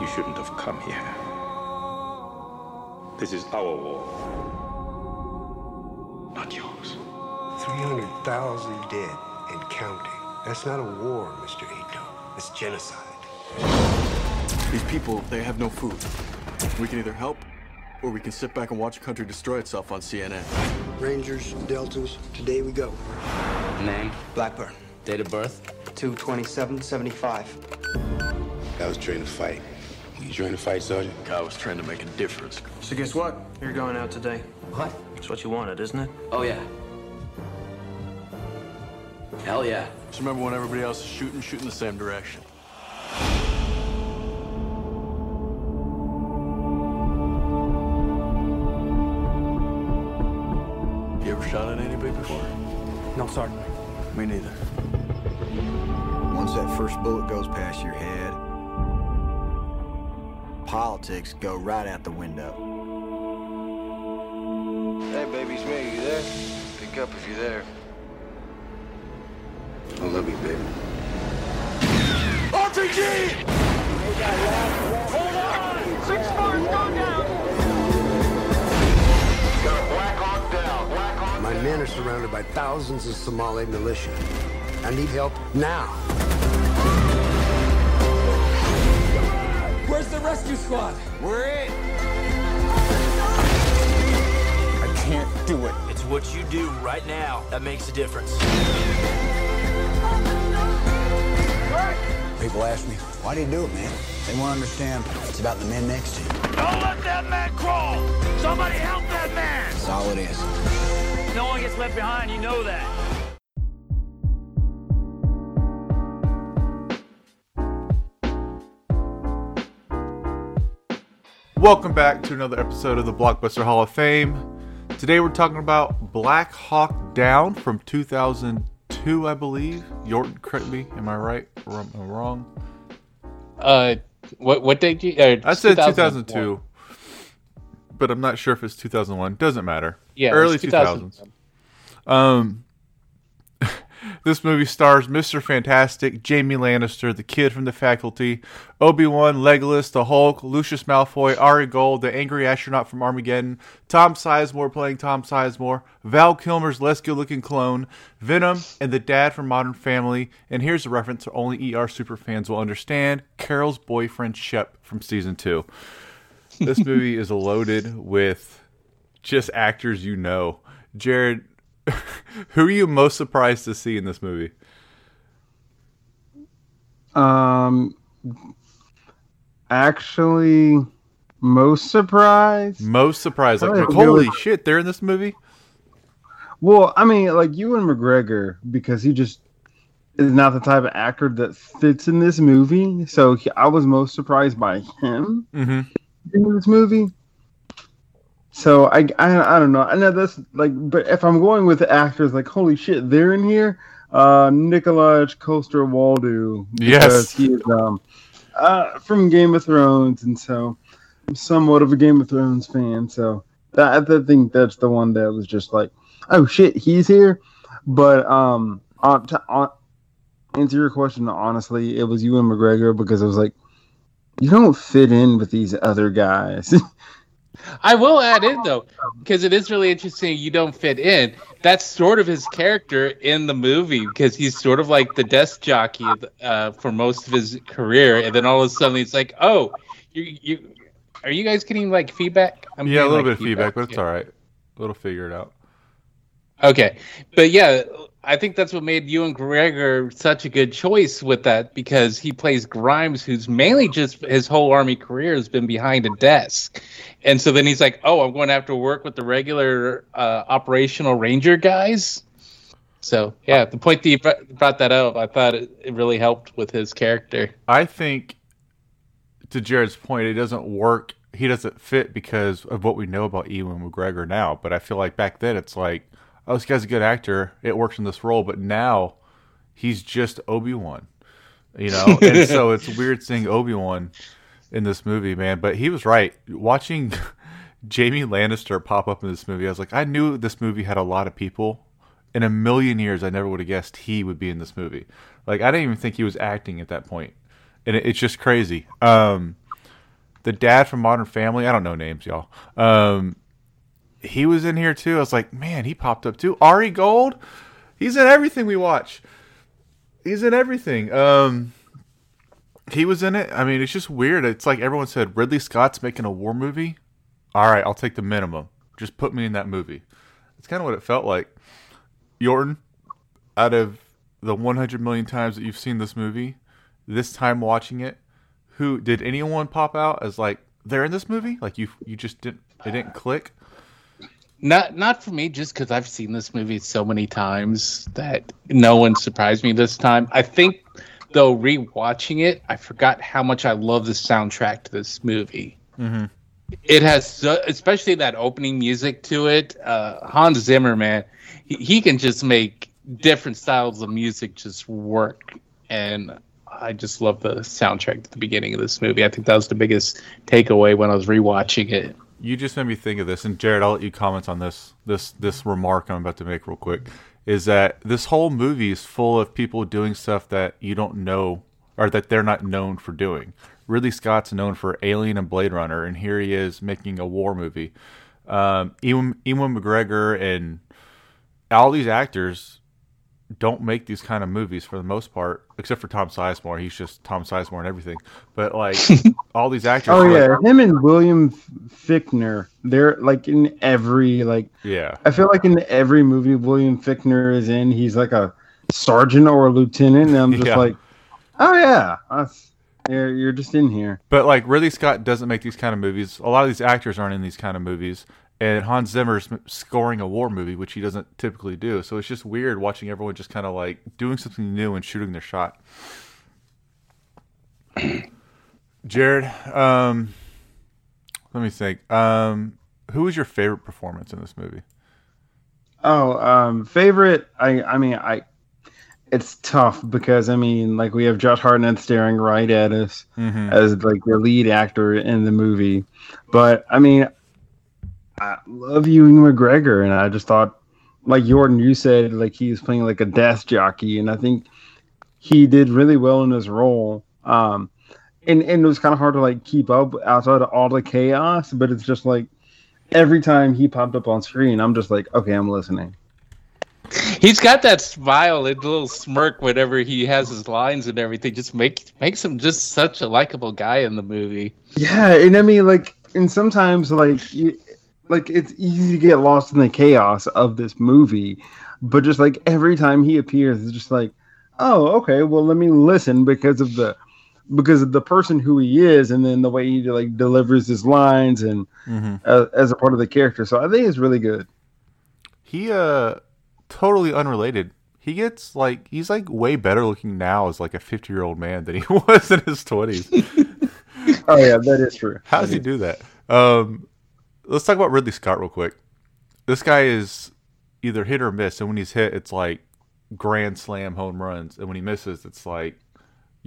You shouldn't have come here. This is our war, not yours. 300,000 dead and counting. That's not a war, Mr. Atto. It's genocide. These people, they have no food. We can either help, or we can sit back and watch a country destroy itself on CNN. Rangers, Deltas, today we go. Name, Blackburn. date of birth. 22775. I was trained to fight. Were you trained to fight, Sergeant? I was trying to make a difference. So guess what? You're going out today. What? It's what you wanted, isn't it? Oh, yeah. Hell yeah. Just remember when everybody else is shooting, shoot in the same direction. You ever shot at anybody before? No, Sergeant. Me neither. Once that first bullet goes past your head, politics go right out the window. Hey, baby, it's me. You there? Pick up if you're there. I love you, baby. My men are surrounded by thousands of Somali militia. I need help now. Where's the rescue squad? We're in. I can't do it. It's what you do right now that makes a difference. People ask me, why do you do it, man? They want to understand it's about the men next to you. Don't let that man crawl! Somebody help that man! That's all it is. No one gets left behind, you know that. Welcome back to another episode of the Blockbuster Hall of Fame. Today we're talking about Black Hawk Down from 2002, I believe. Yorton, correct me. Am I right or am I wrong? Uh, what what date? You, uh, I said 2001. 2002, but I'm not sure if it's 2001. Doesn't matter. Yeah, early was 2000. 2000s. Um, this movie stars Mr. Fantastic, Jamie Lannister, the kid from the faculty, Obi Wan, Legolas, the Hulk, Lucius Malfoy, Ari Gold, the angry astronaut from Armageddon, Tom Sizemore playing Tom Sizemore, Val Kilmer's less good looking clone, Venom, and the dad from Modern Family. And here's a reference only ER super fans will understand Carol's boyfriend, Shep, from season two. This movie is loaded with just actors you know. Jarred, who are you most surprised to see in this movie? Um, actually, most surprised. Most surprised, like, like, have to go holy shit, they're in this movie. Well, I mean, like Ewan McGregor, because he just is not the type of actor that fits in this movie. So he, I was most surprised by him Mm-hmm. in this movie. So I, I, I don't know. I know that's like, but if I'm going with actors, like holy shit, they're in here. Uh, Nikolaj Coster-Waldau, Yes. he is um, uh, from Game of Thrones, and so I'm somewhat of a Game of Thrones fan. So that I think that's the one that was just like, oh shit, he's here. But um, on, to, on answer your question honestly, it was Ewan McGregor because I was like, you don't fit in with these other guys. I will add in though, because it is really interesting. You don't fit in. That's sort of his character in the movie because he's sort of like the desk jockey uh, for most of his career, and then all of a sudden it's like, oh, you you are you guys getting like feedback? I'm Yeah, a little like, bit of feedback, but it's yeah. all right. We'll figure it out. Okay, but yeah, I think that's what made Ewan McGregor such a good choice with that because he plays Grimes, who's mainly just his whole army career has been behind a desk, and so then he's like, "Oh, I'm going to have to work with the regular uh, operational ranger guys." So yeah, the point that you brought that up, I thought it, it really helped with his character. I think, to Jarred's point, it doesn't work. He doesn't fit because of what we know about Ewan McGregor now. But I feel like back then it's like, oh, this guy's a good actor. It works in this role. But now he's just Obi Wan, you know. and so it's weird seeing Obi Wan in this movie, man. But he was right. Watching Jamie Lannister pop up in this movie, I was like, I knew this movie had a lot of people. In a million years, I never would have guessed he would be in this movie. Like, I didn't even think he was acting at that point, and it, it's just crazy. Um, the dad from Modern Family. I don't know names, y'all. Um, he was in here too. I was like, man, he popped up too. Ari Gold, he's in everything we watch. He's in everything. Um, he was in it. I mean, it's just weird. It's like everyone said Ridley Scott's making a war movie. All right, I'll take the minimum. Just put me in that movie. It's kind of what it felt like. Yorton, out of the 100 million times that you've seen this movie, this time watching it, who did anyone pop out as like they're in this movie? Like you, you just didn't. It didn't click. Not not for me, just because I've seen this movie so many times that no one surprised me this time. I think though rewatching it, I forgot how much I love the soundtrack to this movie. Mm-hmm. It has, so, especially that opening music to it. Uh, Hans Zimmer, man, he, he can just make different styles of music just work, and I just love the soundtrack at the beginning of this movie. I think that was the biggest takeaway when I was rewatching it. You just made me think of this, and Jarred, I'll let you comment on this. This this remark I'm about to make real quick is that this whole movie is full of people doing stuff that you don't know or that they're not known for doing. Ridley Scott's known for Alien and Blade Runner, and here he is making a war movie. Um, Ewan, Ewan McGregor and all these actors don't make these kind of movies for the most part, except for Tom Sizemore. He's just Tom Sizemore and everything. But like all these actors. Oh yeah, like, him and William Fichtner. They're like in every like. Yeah. I feel like in every movie William Fichtner is in, he's like a sergeant or a lieutenant, and I'm just Yeah. like, oh yeah, that's, you're you're just in here. But like Ridley Scott doesn't make these kind of movies. A lot of these actors aren't in these kind of movies. And Hans Zimmer's scoring a war movie, which he doesn't typically do. So it's just weird watching everyone just kind of like doing something new and shooting their shot. Jarred, um, let me think. Um, who was your favorite performance in this movie? Oh, um, favorite. I I mean I. It's tough because I mean, like we have Josh Hartnett staring right at us Mhm. as like the lead actor in the movie, but I mean, I love Ewan McGregor, and I just thought, like Jordan, you said, like he was playing like a death jockey, and I think he did really well in his role. Um, and and it was kind of hard to like keep up outside of all the chaos, but it's just like every time he popped up on screen, I'm just like, okay, I'm listening. He's got that smile and little smirk whenever he has his lines and everything. Just make makes him just such a likable guy in the movie. Yeah, and I mean, like, and sometimes, like, you, like it's easy to get lost in the chaos of this movie, but just like every time he appears, it's just like, oh, okay, well, let me listen because of the because of the person who he is, and then the way he like delivers his lines and Mhm. uh, as a part of the character. So I think it's really good. He uh totally unrelated. He gets like he's like way better looking now as like a 50 year old man than he was in his 20s. Oh yeah, that is true. How does he do that? Um, let's talk about Ridley Scott real quick. This guy is either hit or miss, and when he's hit, it's like grand slam home runs, and when he misses, it's like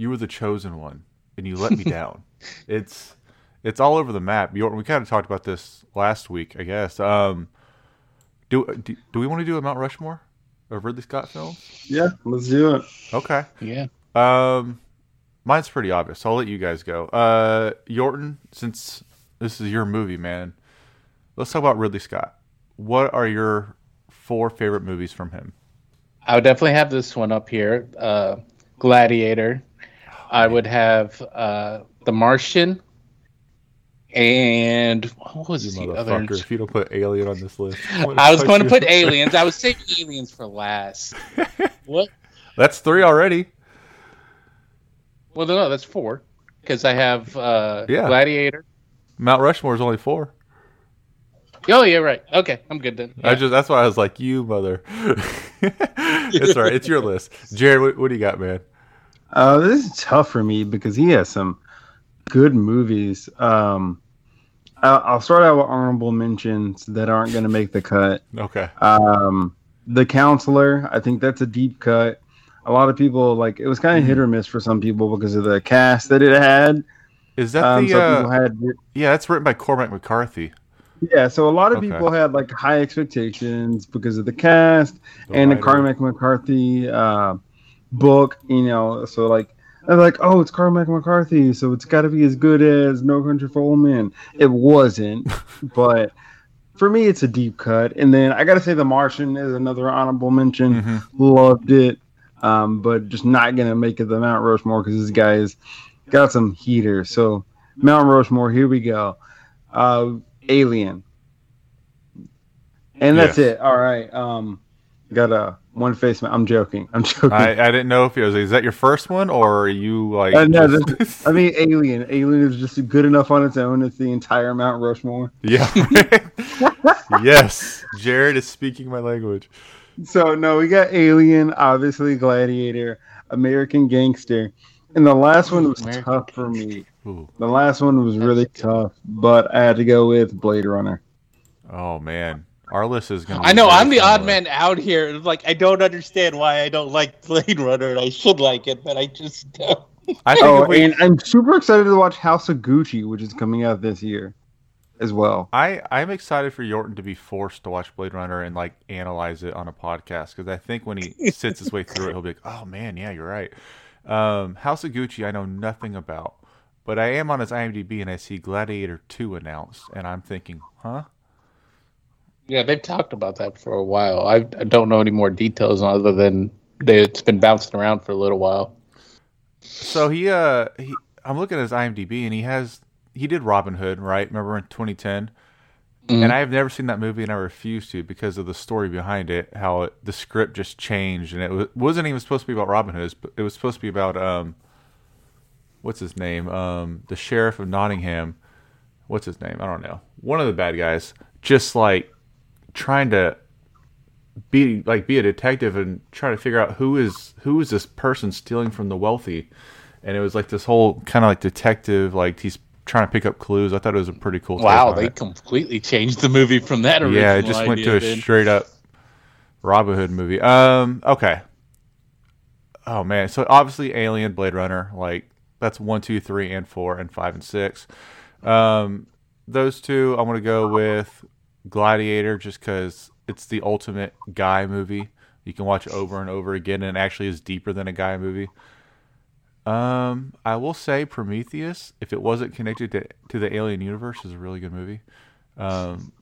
you were the chosen one and you let me down. It's it's all over the map. Yorton, we kind of talked about this last week, I guess. Um, do, do do we want to do a Mount Rushmore of Ridley Scott films? Yeah, let's do it. Okay. Yeah. Um, mine's pretty obvious. So I'll let you guys go. Uh, Yorton, since this is your movie, man, let's talk about Ridley Scott. What are your four favorite movies from him? I would definitely have this one up here. Uh, Gladiator. I would have uh, The Martian. And what was the other? If you don't put Alien on this list, I was going to put Aliens. I was saving Aliens for last. what? That's three already. Well, no, that's four. Because I have uh, Yeah. Gladiator. Mount Rushmore is only four. Oh, yeah, right. Okay, I'm good then. I just that's why I was like, you mother. it's all right. It's your list, Jarred. What, what do you got, man? Uh, this is tough for me because he has some good movies. Um, I'll, I'll start out with honorable mentions that aren't going to make the cut. Okay. Um, the Counselor, I think that's a deep cut. A lot of people like it was kind of hit or miss for some people because of the cast that it had. Is that Um, the? some Uh, people had yeah, that's written by Cormac McCarthy. yeah, so a lot of Okay. people had like high expectations because of the cast The and the. Cormac McCarthy uh, book. You know, so like And like, oh, it's Cormac McCarthy, so it's got to be as good as No Country for Old Men. It wasn't, but for me, it's a deep cut. And then I got to say, The Martian is another honorable mention. Mm-hmm. Loved it, um, but just not gonna make it the Mount Rushmore because this guy's got some heater. So Mount Rushmore, here we go. Uh, Alien, and that's Yes. it. All right. Um, got a one face. I'm joking. I'm joking. I, I didn't know if it was. Is that your first one, or are you like? Uh, no, just- this- I mean, Alien. Alien is just good enough on its own. It's the entire Mount Rushmore. yeah. yes, Jarred is speaking my language. So no, we got Alien, obviously Gladiator, American Gangster, and the last one was American tough for me. Ooh. The last one was really tough, but I had to go with Blade Runner. Oh man, our list is gonna. I know I'm the odd man out here. Like I don't understand why I don't like Blade Runner, and I should like it, but I just don't. I think oh, we... and I'm super excited to watch House of Gucci, which is coming out this year, as well. I I'm excited for Yorton to be forced to watch Blade Runner and like analyze it on a podcast because I think when he sits his way through it, he'll be like, "Oh man, yeah, you're right." Um, House of Gucci, I know nothing about, but I am on his IMDb and I see Gladiator Two announced, and I'm thinking, huh? Yeah, they've talked about that for a while. I, I don't know any more details other than they, it's been bouncing around for a little while. So he uh he I'm looking at his IMDb and he has he did Robin Hood, right? Remember in 2010? And I have never seen that movie and I refuse to because of the story behind it, how it, the script just changed and it was, wasn't even supposed to be about Robin Hood, it was supposed to be about um what's his name? Um the sheriff of Nottingham. What's his name? I don't know. One of the bad guys just like trying to be like be a detective and try to figure out who is who is this person stealing from the wealthy. And it was like this whole kind of like detective like he's trying to pick up clues. I thought it was a pretty cool Wow, they it. completely changed the movie from that original yeah it just went to a then. straight up robin hood movie. Um okay. Oh man. So obviously alien blade runner like that's one two three and four and five and six. Um those two i'm gonna go with gladiator just because it's the ultimate guy movie. You can watch over and over again and it actually is deeper than a guy movie. Um i will say prometheus if it wasn't connected to, to the alien universe is a really good movie. Um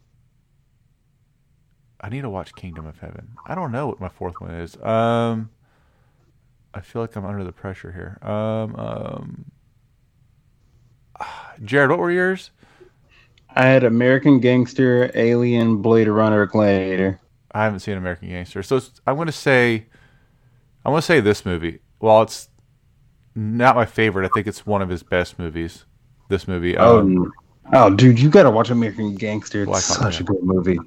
i need to watch kingdom of heaven. I don't know what my fourth one is. Um i feel like i'm under the pressure here. Um um jared what were yours I had American Gangster, Alien, Blade Runner, Gladiator. I haven't seen American Gangster, so I'm going to say, I'm going to say this movie. While it's not my favorite, I think it's one of his best movies. This movie, Oh, um, oh, dude, you gotta watch American Gangster. It's Black such a good movie.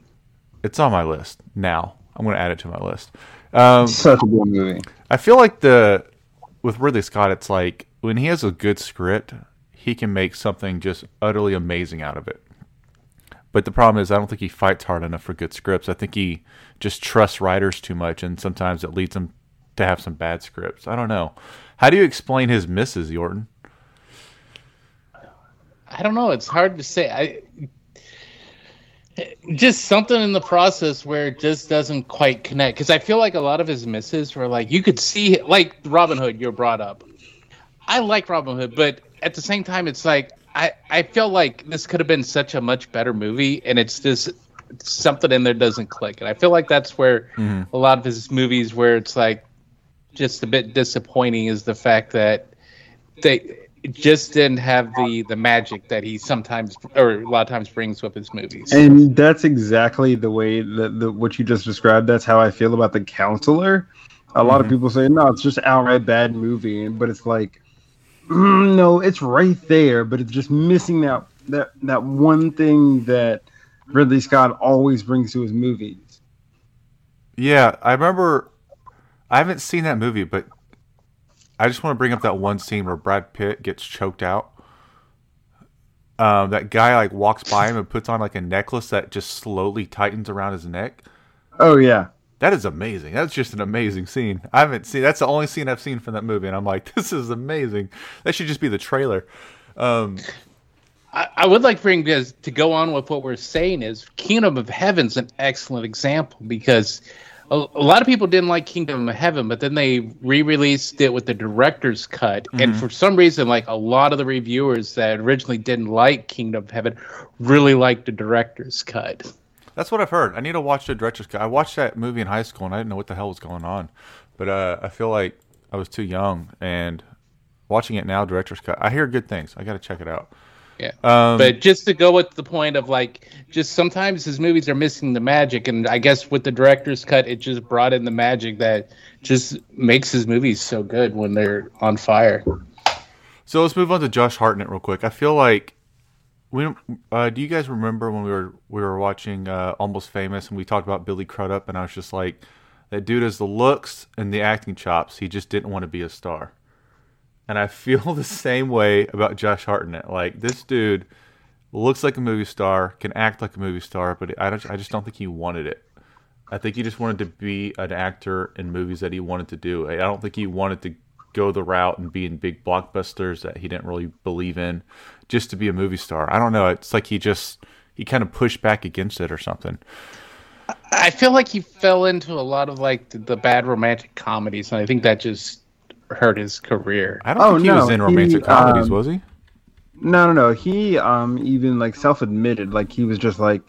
it's on my list now. I'm going to add it to my list. Um, Such a good movie. I feel like the with Ridley Scott, it's like when he has a good script, he can make something just utterly amazing out of it. But the problem is, I don't think he fights hard enough for good scripts. I think he just trusts writers too much, and sometimes it leads him to have some bad scripts. I don't know. How do you explain his misses, Yorton? I don't know. It's hard to say. I just something in the process where it just doesn't quite connect. Because I feel like a lot of his misses were like you could see, like Robin Hood. You're brought up. I like Robin Hood, but at the same time, it's like I I feel like this could have been such a much better movie, and it's just something in there doesn't click. And I feel like that's where mm-hmm. a lot of his movies, where it's like just a bit disappointing, is the fact that they just didn't have the the magic that he sometimes or a lot of times brings with his movies. And that's exactly the way that the, what you just described. That's how I feel about the counselor. A lot of mm-hmm. people say no, it's just outright bad movie, but it's like, no, it's right there, but it's just missing that that that one thing that Ridley Scott always brings to his movies. Yeah, I remember. I haven't seen that movie, but I just want to bring up that one scene where Brad Pitt gets choked out. Um, that guy like walks by him and puts on like a necklace that just slowly tightens around his neck. Oh yeah, That is amazing. That's just an amazing scene. I haven't seen. That's the only scene I've seen from that movie, and I'm like, this is amazing. That should just be the trailer. Um, I, I would like to bring this to go on with what we're saying is Kingdom of Heaven's an excellent example because a, a lot of people didn't like Kingdom of Heaven, but then they re-released it with the director's cut, and Mhm. for some reason, like a lot of the reviewers that originally didn't like Kingdom of Heaven really liked the director's cut. That's what I've heard. I need to watch the director's cut. I watched that movie in high school and I didn't know what the hell was going on, but uh, I feel like I was too young. And watching it now, director's cut, I hear good things. I got to check it out. Yeah. Um, but just to go with the point of like, just sometimes his movies are missing the magic, and I guess with the director's cut, it just brought in the magic that just makes his movies so good when they're on fire. So let's move on to Josh Hartnett real quick. I feel like we uh, do you guys remember when we were we were watching uh, Almost Famous and we talked about Billy Crudup and I was just like that dude has the looks and the acting chops. He just didn't want to be a star. And I feel the same way about Josh Hartnett. Like this dude looks like a movie star, can act like a movie star, but I don't, I just don't think he wanted it. I think he just wanted to be an actor in movies that he wanted to do. I don't think he wanted to go the route and be in big blockbusters that he didn't really believe in just to be a movie star. I don't know. It's like he just he kind of pushed back against it or something. I feel like he fell into a lot of like the, the bad romantic comedies, and I think that just hurt his career. I don't Oh, think he no, was in romantic he, comedies, um, was he? No, no, no. He um even like self-admitted, like he was just like,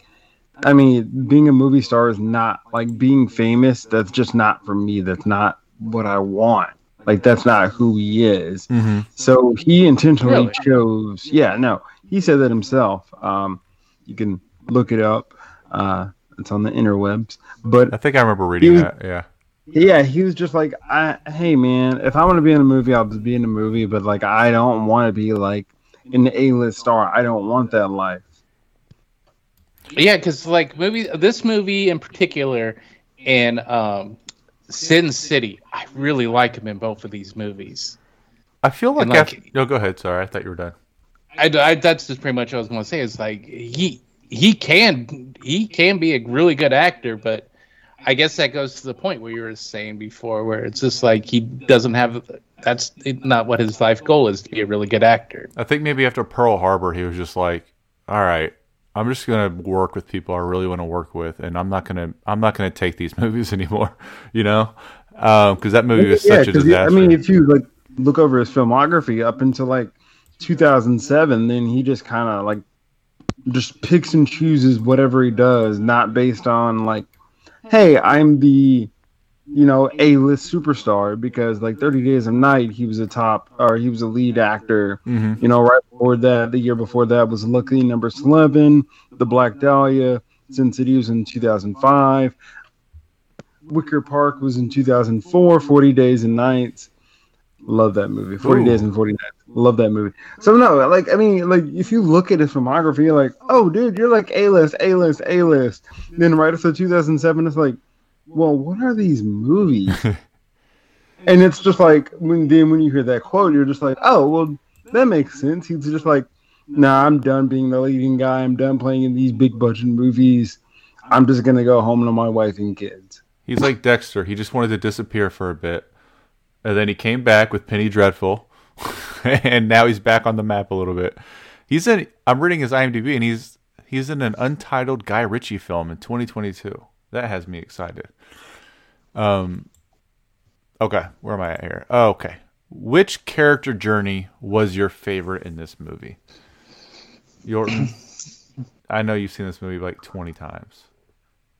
I mean, being a movie star is not like being famous. That's just not for me. That's not what I want. Like that's not who he is. Mm-hmm. So he intentionally Really? chose. Yeah, no, he said that himself. Um, you can look it up. Uh, it's on the interwebs. But I think I remember reading was- that. Yeah. yeah, he was just like, I, hey man, if I want to be in a movie, I'll just be in a movie. But like, I don't want to be like an A-list star. I don't want that life. Yeah, because like movie, this movie in particular, and um, Sin City, I really like him in both of these movies. I feel like, like- after, no. Go ahead. Sorry, I thought you were done. I, I that's just pretty much what I was going to say. Is like he he can he can be a really good actor, but I guess that goes to the point where you were saying before, where it's just like he doesn't have that's not what his life goal is to be a really good actor. I think maybe after Pearl Harbor, he was just like, "All right, I'm just gonna work with people I really want to work with, and I'm not gonna I'm not gonna take these movies anymore." You know, um, because that movie was such a disaster. I mean, if you like look over his filmography up until like 2007, then he just kind of like just picks and chooses whatever he does, not based on like, hey, I'm the you know A-list superstar because like 30 Days of Night, he was a top or he was a lead actor. Mhm. You know, right before that, the year before that was Lucky Number Slevin, The Black Dahlia, Sin City was in 2005. Wicker Park was in 2004, 40 Days and Nights. Love that movie. 40 Ooh. Days and 40 Nights. Love that movie. So no, like I mean, like if you look at his filmography, you're like, oh dude, you're like A list, A list, A list. Then right after 2007, it's like, well, what are these movies? and it's just like when then when you hear that quote, you're just like, oh well, that makes sense. He's just like, nah, I'm done being the leading guy. I'm done playing in these big budget movies. I'm just gonna go home to my wife and kids. He's like Dexter. He just wanted to disappear for a bit, and then he came back with Penny Dreadful, and now he's back on the map a little bit. He's in. I'm reading his IMDb, and he's he's in an untitled Guy Ritchie film in 2022. That has me excited. Um. Okay, where am I at here? Oh, okay. Which character journey was your favorite in this movie? Your, I know you've seen this movie like 20 times.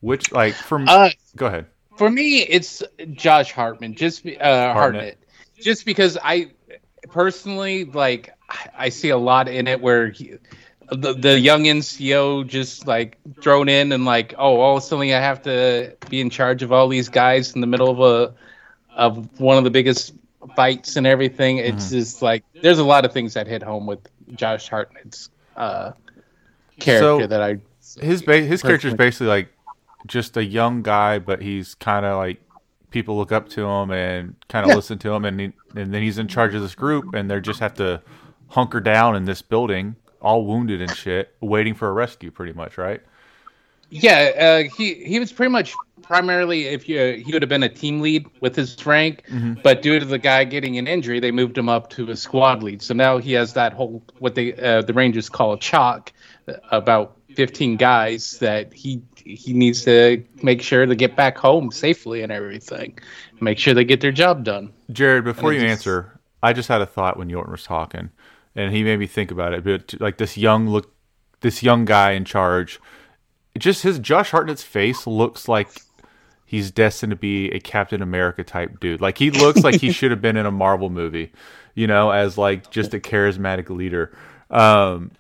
Which, like, from Uh, go ahead. For me, it's Josh Hartman. Just uh, Hartnett. Hartnett. Just because I personally like, I- I see a lot in it where he, the the young NCO just like thrown in and like, oh, all of a sudden I have to be in charge of all these guys in the middle of a of one of the biggest fights and everything. It's just like there's a lot of things that hit home with Josh Hartnett's uh, character So, that I his ba- his character is basically like just a young guy, but he's kind of like people look up to him and kind of Yeah. listen to him, and he, and then he's in charge of this group, and they just have to hunker down in this building, all wounded and shit, waiting for a rescue, pretty much, right? Yeah, uh, he he was pretty much primarily if you he would have been a team lead with his rank, Mhm. but due to the guy getting an injury, they moved him up to a squad lead. So now he has that whole what they uh, the Rangers call a chalk about 15 guys that he he needs to make sure to get back home safely and everything. Make sure they get their job done. Jarred, before you just- answer, I just had a thought when Yorton was talking, and he made me think about it. But like this young look, this young guy in charge, just his Josh Hartnett's face looks like he's destined to be a Captain America type dude. Like he looks like he should have been in a Marvel movie, you know, as like just a charismatic leader. Um,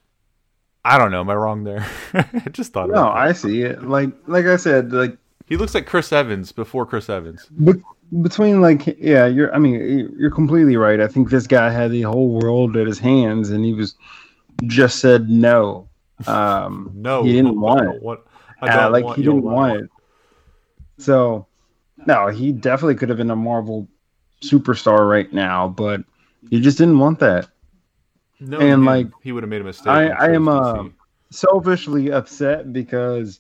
I don't know. Am I wrong there? I just thought. No, about that. I see it. Like like I said, like he looks like Chris Evans before Chris Evans. Be- between like yeah you're i mean you're completely right i think this guy had the whole world at his hands and he was just said no um No, he didn't want it want- I Uh, like want he didn't love. want it so no he definitely could have been a marvel superstar right now but he just didn't want that No, and he- like he would have made a mistake. I, I am uh, selfishly upset because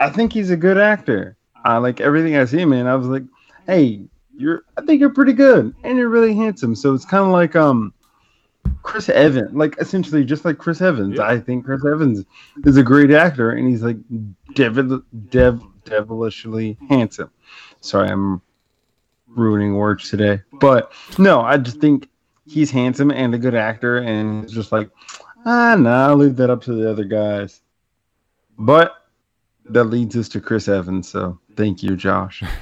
I think he's a good actor. I like everything I see him in. I was like, hey, you're I think you're pretty good and you're really handsome. So it's kind of like um Chris Evans, like essentially just like Chris Evans. I think Chris Evans is a great actor and he's like devil, dev, devilishly handsome. Sorry, I'm ruining words today. But no, I just think he's handsome and a good actor and it's just like ah nah, I'll leave that up to the other guys. But that leads us to Chris Evans, so thank you, Josh.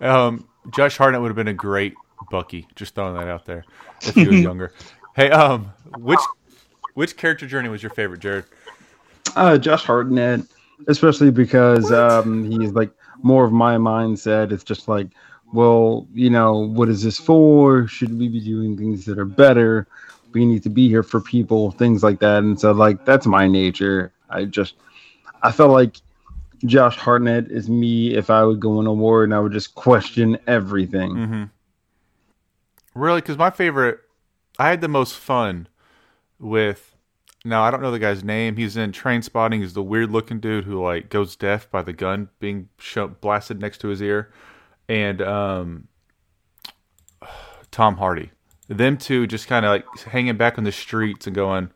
Um, Josh Hartnett would have been a great Bucky. Just throwing that out there if he was younger. Hey, um, which which character journey was your favorite, Jarred? Uh, Josh Hartnett, especially because um, he's like more of my mindset. It's just like, well, you know, what is this for? Should we be doing things that are better? We need to be here for people, things like that. And so, like, that's my nature. I just, I felt like Josh Hartnett is me if I would go on a war and I would just question everything. Mm-hmm. Really, because my favorite, I had the most fun with. Now I don't know the guy's name. He's in Trainspotting. He's the weird looking dude who like goes deaf by the gun being blasted next to his ear, and um, Tom Hardy. Them two just kind of like hanging back on the streets and going.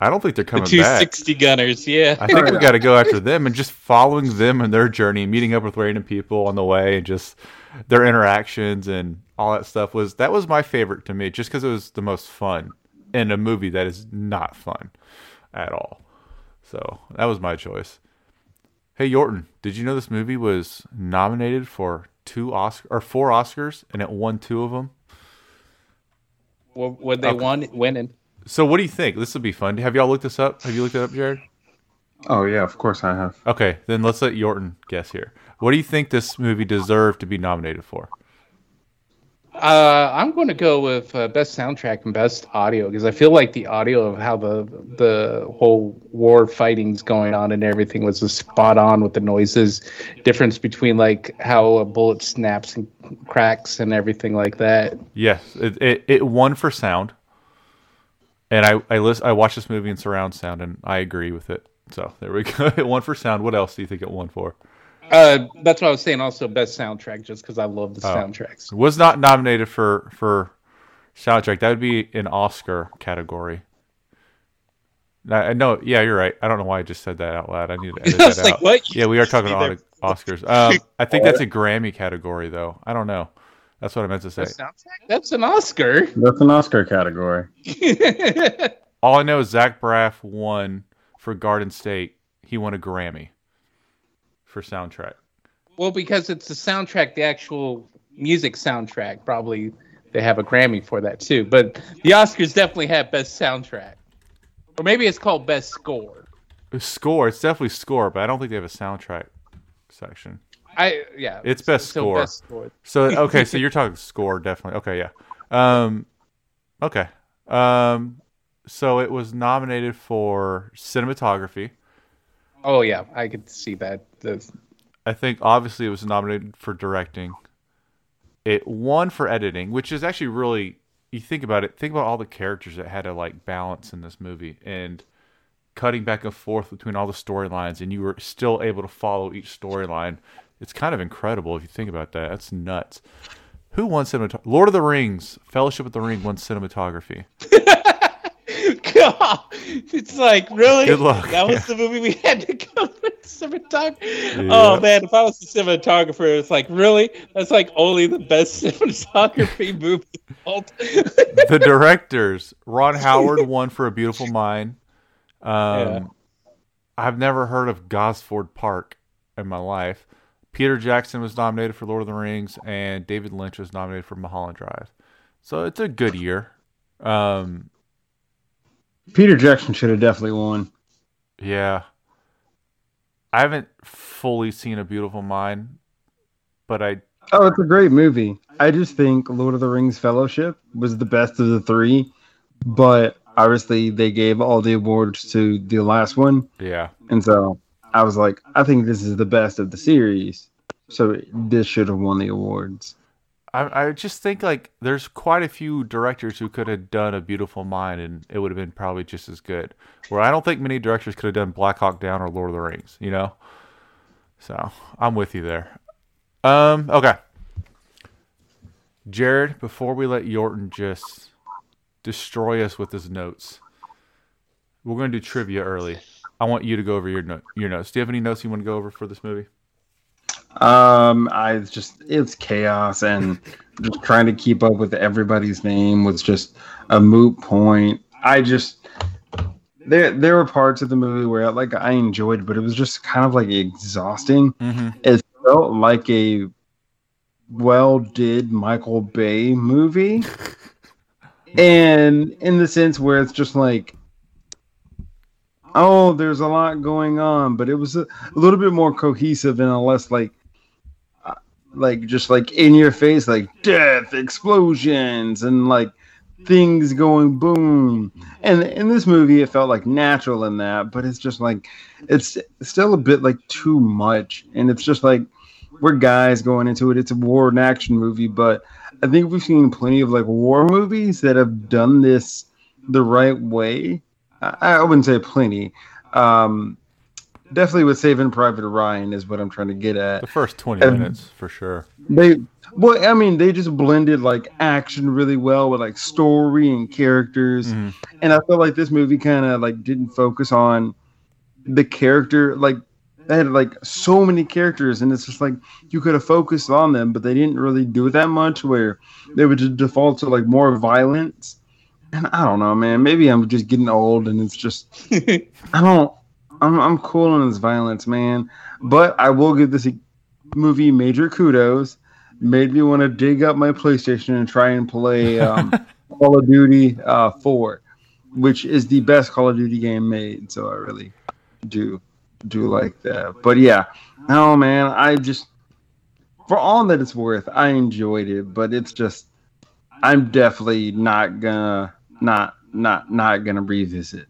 I don't think they're The coming back. 260 gunners, yeah. I think we got to go after them and just following them and their journey, meeting up with random people on the way, and just their interactions and all that stuff was that was my favorite to me, just because it was the most fun in a movie that is not fun at all. So that was my choice. Hey Yorton, did you know this movie was nominated for two Oscar or four Oscars and it won two of them? What, what they Okay. won winning. So what do you think? This will be fun. Have y'all looked this up? Have you looked it up, Jarred? Oh yeah, of course I have. Okay, then let's let Yorton guess here. What do you think this movie deserved to be nominated for? Uh, I'm going to go with uh, best soundtrack and best audio because I feel like the audio of how the the whole war fighting's going on and everything was just spot on with the noises, difference between like how a bullet snaps and cracks and everything like that. Yes, it it, it won for sound, and I I list, I watched this movie in surround sound, and I agree with it. So there we go. It won for sound. What else do you think it won for? Uh, that's what I was saying. Also, best soundtrack just because I love the Oh. soundtracks. Was not nominated for for soundtrack. That would be an Oscar category. I, know. Yeah, you're right. I don't know why I just said that out loud. I need to edit that like, out. what? Yeah, we are talking about Oscars. Um, I think that's a Grammy category, though. I don't know. That's what I meant to say. Best soundtrack? That's an Oscar. That's an Oscar category. All I know is Zach Braff won for Garden State. He won a Grammy for soundtrack. Well, because it's the soundtrack, the actual music soundtrack. Probably they have a Grammy for that too. But the Oscars definitely have best soundtrack, or maybe it's called best score. Score. It's definitely score, but I don't think they have a soundtrack section. I yeah. It's best so score. best score. So okay, so you're talking score definitely. Okay, yeah. Um, okay. Um, so it was nominated for cinematography. Oh yeah, I could see that. The, I think obviously it was nominated for directing. It won for editing, which is actually really you think about it, think about all the characters that had to like balance in this movie and cutting back and forth between all the storylines and you were still able to follow each storyline. It's kind of incredible if you think about that. That's nuts. Who won cinematography? Lord of the Rings, Fellowship of the Ring won cinematography. God, It's like really. Good luck. That was Yeah. the movie we had to go with cinematography. Oh man, if I was the cinematographer, it's like really. That's like only the best cinematography movie. of all time. the directors Ron Howard won for A Beautiful Mind. Um, Yeah. I've never heard of Gosford Park in my life. Peter Jackson was nominated for Lord of the Rings, and David Lynch was nominated for Mulholland Drive. So it's a good year. Um, Peter Jackson should have definitely won. yeah, I haven't fully seen A Beautiful Mind, but I Oh, it's a great movie. I just think Lord of the Rings Fellowship was the best of the three, but obviously they gave all the awards to the last one, yeah and so I was like, I think this is the best of the series, so this should have won the awards. I, I just think like there's quite a few directors who could have done a beautiful mind and it would have been probably just as good. Where I don't think many directors could have done Black Hawk Down or Lord of the Rings, you know. So I'm with you there. Um, okay, Jarred. Before we let Yorton just destroy us with his notes, we're going to do trivia early. I want you to go over your note, your notes. Do you have any notes you want to go over for this movie? Um, I just it's chaos and just trying to keep up with everybody's name was just a moot point. I just there there were parts of the movie where like I enjoyed, but it was just kind of like exhausting. Mm-hmm. It felt like a well did Michael Bay movie. and in the sense where it's just like oh there's a lot going on but it was a, a little bit more cohesive and less like uh, like just like in your face like death explosions and like things going boom. And in this movie it felt like natural in that but it's just like it's still a bit like too much. And it's just like we're guys going into it. It's a war and action movie but i think we've seen plenty of like war movies that have done this the right way i, I wouldn't say plenty um definitely with saving private ryan is what i'm trying to get at The first twenty Um, minutes for sure. they well i mean they just blended like action really well with like story and characters Mhm. and i felt like this movie kind of like didn't focus on the character like they had like so many characters and it's just like you could have focused on them but they didn't really do that much where they would just default to like more violence and i don't know man. Maybe i'm just getting old and it's just i don't i'm, I'm cool on this violence man. But i will give this movie major kudos. Made me want to dig up my playstation and try and play um, call of duty uh, 4 which is the best call of duty game made. So i really do do like that. But yeah no man. I just for all that it's worth i enjoyed it but it's just i'm definitely not gonna not not not gonna revisit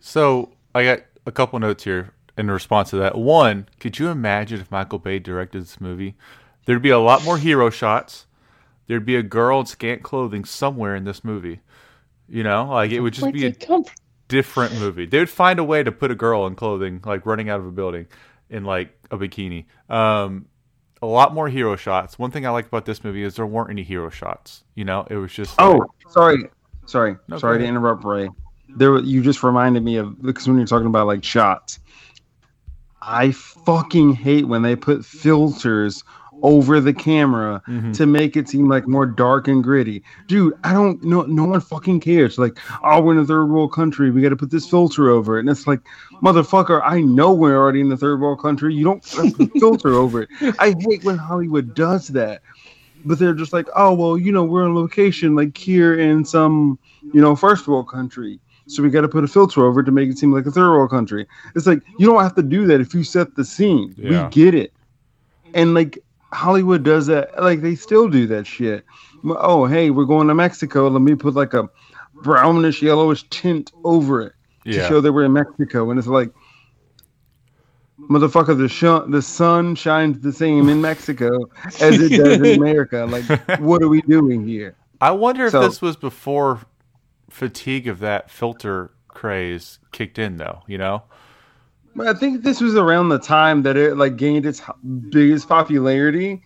So I got a couple notes here in response to that. One, could you imagine if Michael Bay directed this movie? There'd be a lot more hero shots. There'd be a girl in scant clothing somewhere in this movie. You know, like it would just Where'd be a come different movie. They would find a way to put a girl in clothing, like running out of a building in like a bikini. Um, a lot more hero shots. One thing I like about this movie is there weren't any hero shots. You know, it was just oh sorry sorry. No, sorry to interrupt ray. There you just reminded me of because when you're talking about like shots i fucking hate when they put filters over the camera Mhm. to make it seem like more dark and gritty. Dude i don't know no one fucking cares. Like oh we're in a third world country. We got to put this filter over it. And it's like motherfucker i know we're already in the third world country. You don't put a filter over it. I hate when hollywood does that but they're just like, oh well, you know, we're on location like here in some, you know, first world country. So we got to put a filter over to make it seem like a third world country. It's like you don't have to do that if you set the scene. Yeah. We get it. And like Hollywood does that, like they still do that shit. Oh, hey, we're going to Mexico. Let me put like a brownish yellowish tint over it to Yeah. show that we're in Mexico. And it's like, motherfucker, the sh- the sun shines the same in Mexico as it does in America. Like, what are we doing here? I wonder if So- this was before fatigue of that filter craze kicked in, though. You know, I think this was around the time that it like gained its biggest popularity.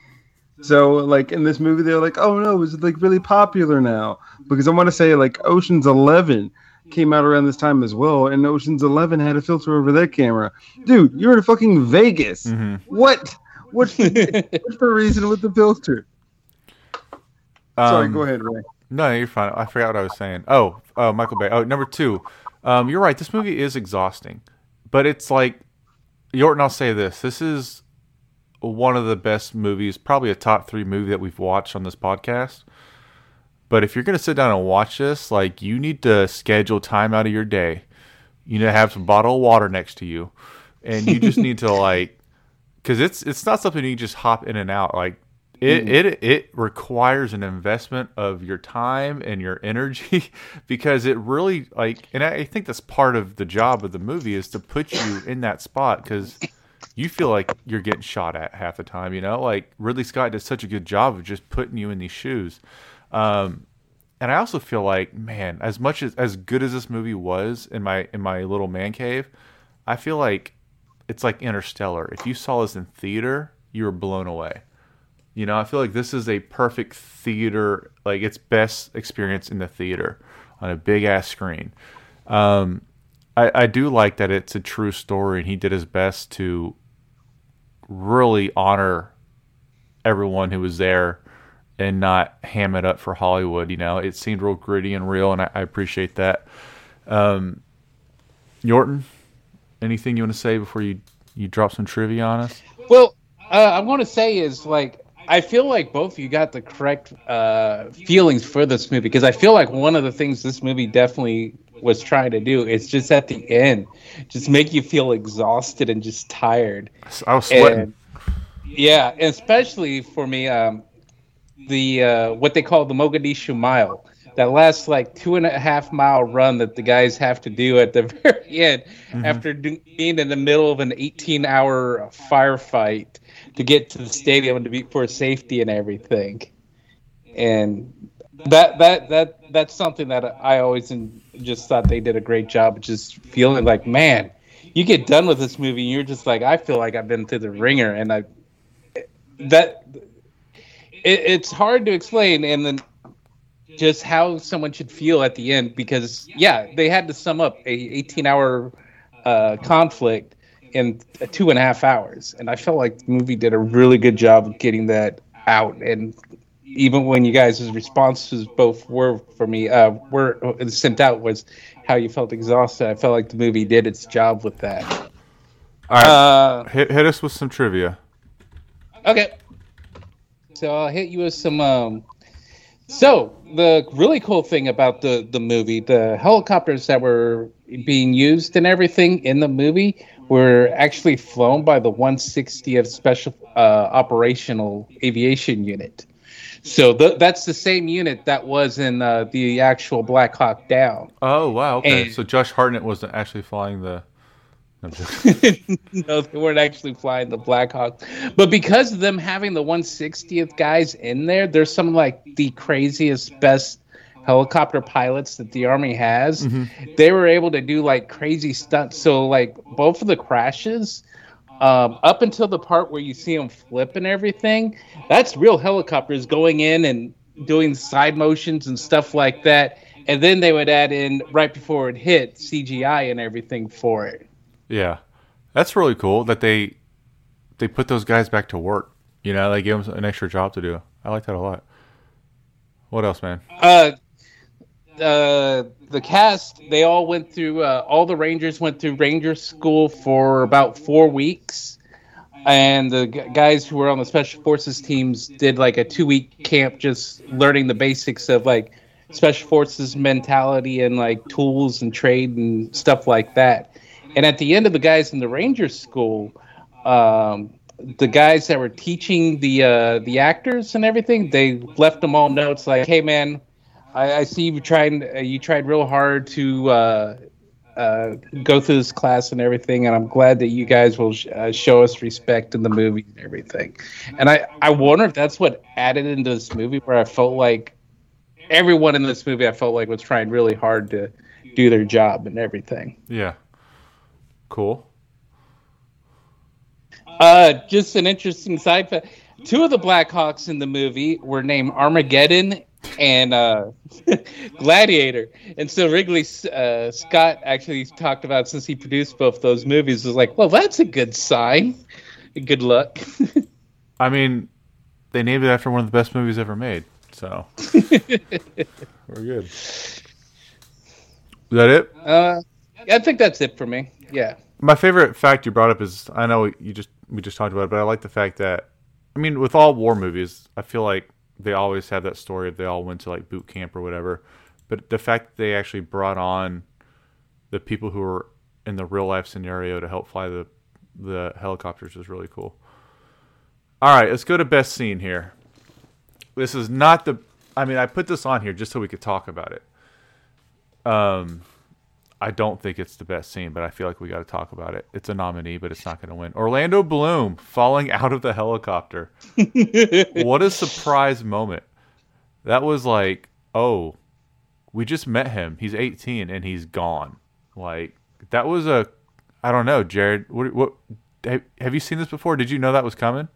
So like in this movie, they're like, oh no, it's like really popular now because I want to say like Ocean's Eleven came out around this time as well, and Ocean's Eleven had a filter over their camera. Dude, you're in fucking Vegas. Mm-hmm. What? What's the, what's the reason with the filter? Sorry, Um, go ahead, Ray. No, you're fine. I forgot what I was saying. Oh, uh, Michael Bay. Oh, number two. Um, you're right. This movie is exhausting, but it's like Yorton. I'll say this: this is one of the best movies, probably a top three movie that we've watched on this podcast. But if you're gonna sit down and watch this, like you need to schedule time out of your day. You need to have some bottle of water next to you, and you just need to like, because it's it's not something you just hop in and out. Like it, Mm. it it requires an investment of your time and your energy because it really like and I think that's part of the job of the movie is to put you in that spot because you feel like you're getting shot at half the time you know like Ridley Scott did such a good job of just putting you in these shoes um and I also feel like man as much as as good as this movie was in my in my little man cave I feel like it's like Interstellar if you saw this in theater you were blown away you know, I feel like this is a perfect theater, like its best experience in the theater on a big ass screen. Um, I, I do like that it's a true story, and he did his best to really honor everyone who was there and not ham it up for Hollywood. You know, it seemed real gritty and real, and I, I appreciate that. Um, Yorton, anything you want to say before you you drop some trivia on us? Well, uh, I want to say is like I feel like both of you got the correct uh, feelings for this movie because I feel like one of the things this movie definitely was trying to do is just at the end, just make you feel exhausted and just tired. I was sweating. And, yeah, especially for me, um, the uh, what they call the Mogadishu Mile. That last like two and a half mile run that the guys have to do at the very end Mm-hmm. after do, being in the middle of an 18 hour firefight to get to the stadium to be for safety and everything. And that that that that's something that I always in, just thought they did a great job. Just feeling like, man, you get done with this movie, and you're just like, I feel like I've been through the ringer, and I that it, it's hard to explain, and then just how someone should feel at the end because yeah, they had to sum up a 18 hour uh, conflict in two and a half hours, and I felt like the movie did a really good job of getting that out. And even when you guys' responses both were for me, uh, were sent out was how you felt exhausted. I felt like the movie did its job with that. All right, Uh, hit, hit us with some trivia. Okay. So I'll hit you with some. Um, so the really cool thing about the the movie, the helicopters that were being used and everything in the movie were actually flown by the 160th Special uh, Operational Aviation Unit. So th- that's the same unit that was in uh, the actual Black Hawk Down. Oh wow, okay. And- so Josh Hartnett wasn't actually flying the. I'm joking. no, they weren't actually flying the Black Hawk. But because of them having the 160th guys in there, there's some like the craziest, best helicopter pilots that the Army has. They were able to do like crazy stunts. So, like, both of the crashes, um, up until the part where you see them flip and everything, that's real helicopters going in and doing side motions and stuff like that. And then they would add in right before it hit CGI and everything for it. Yeah, that's really cool that they they put those guys back to work. You know, they gave them an extra job to do. I like that a lot. What else, man? Uh, uh, the cast they all went through. Uh, all the Rangers went through Ranger school for about four weeks, and the g- guys who were on the Special Forces teams did like a two-week camp, just learning the basics of like Special Forces mentality and like tools and trade and stuff like that. And at the end of the guys in the Ranger school, um, the guys that were teaching the uh, the actors and everything, they left them all notes like, "Hey, man, I, I see you tried uh, you tried real hard to uh, uh, go through this class and everything, and I'm glad that you guys will sh- uh, show us respect in the movie and everything." And I I wonder if that's what added into this movie, where I felt like everyone in this movie I felt like was trying really hard to do their job and everything. Yeah, cool. Uh, just an interesting side fact. Two of the Blackhawks in the movie were named Armageddon and uh, Gladiator. And so Ridley uh, Scott actually talked about since he produced both those movies was like, well, that's a good sign. Good luck. I mean, they named it after one of the best movies ever made, so we're good. Is that it? Uh, I think that's it for me. Yeah. My favorite fact you brought up is I know you just we just talked about it, but I like the fact that I mean, with all war movies, I feel like they always have that story of they all went to like boot camp or whatever. But the fact that they actually brought on the people who were in the real life scenario to help fly the the helicopters is really cool. All right, let's go to best scene here. This is not the I mean, I put this on here just so we could talk about it. Um I don't think it's the best scene, but I feel like we got to talk about it. It's a nominee, but it's not going to win. Orlando Bloom falling out of the helicopter. what a surprise moment. That was like, oh, we just met him. He's 18 and he's gone. Like that was a I don't know, Jared. What what have you seen this before? Did you know that was coming?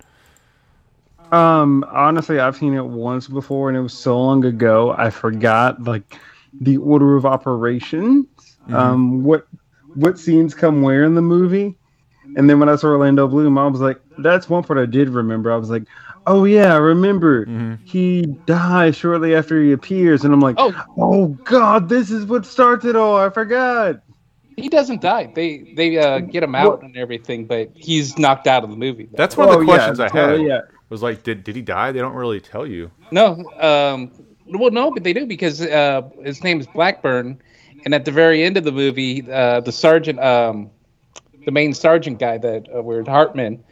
Um, honestly, I've seen it once before, and it was so long ago. I forgot like the order of operations mm-hmm. um, what what scenes come where in the movie. And then when I saw Orlando Bloom, I was like, that's one part I did remember. I was like, oh yeah, I remember. Mm-hmm. He dies shortly after he appears, and I'm like, oh, oh god, this is what starts it all. I forgot. He doesn't die. They they uh, get him out what? and everything, but he's knocked out of the movie. Though. That's one of the oh, questions yeah, I had. Yeah. Was like, did did he die? They don't really tell you. No, um, well, no, but they do because uh, his name is Blackburn, and at the very end of the movie, uh, the sergeant, um, the main sergeant guy that uh, we're Hartman,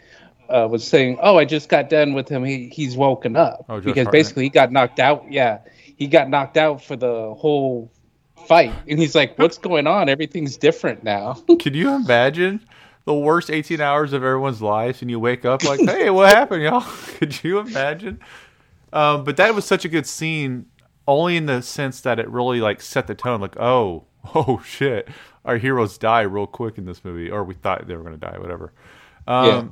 uh, was saying, "Oh, I just got done with him. He he's woken up oh, because Hartman. basically he got knocked out. Yeah, he got knocked out for the whole fight, and he's like, "What's going on? Everything's different now." Can you imagine? The worst 18 hours of everyone's lives, and you wake up like, "Hey, what happened, y'all?" Could you imagine? Um, but that was such a good scene only in the sense that it really like set the tone like oh oh shit our heroes die real quick in this movie or we thought they were going to die whatever um yeah.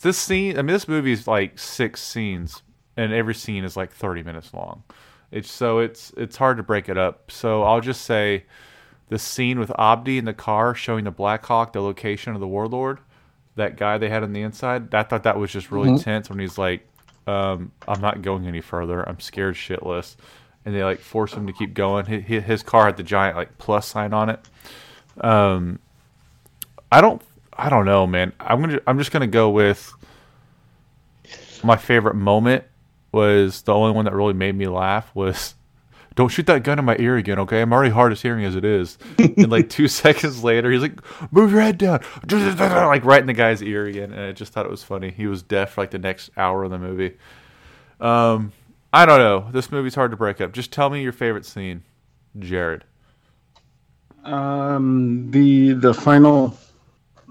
this scene i mean this movie is like six scenes and every scene is like 30 minutes long it's so it's it's hard to break it up so i'll just say the scene with abdi in the car showing the blackhawk the location of the warlord that guy they had on the inside i thought that was just really mm-hmm. tense when he's like um, I'm not going any further. I'm scared shitless. And they like force him to keep going. His, car had the giant like plus sign on it. Um, I don't, I don't know, man. I'm gonna, I'm just gonna go with my favorite moment was the only one that really made me laugh was don't shoot that gun in my ear again, okay? I'm already hard of hearing as it is. and like two seconds later, he's like, move your head down. like right in the guy's ear again. And I just thought it was funny. He was deaf for like the next hour of the movie. Um, I don't know. This movie's hard to break up. Just tell me your favorite scene, Jared. Um, the the final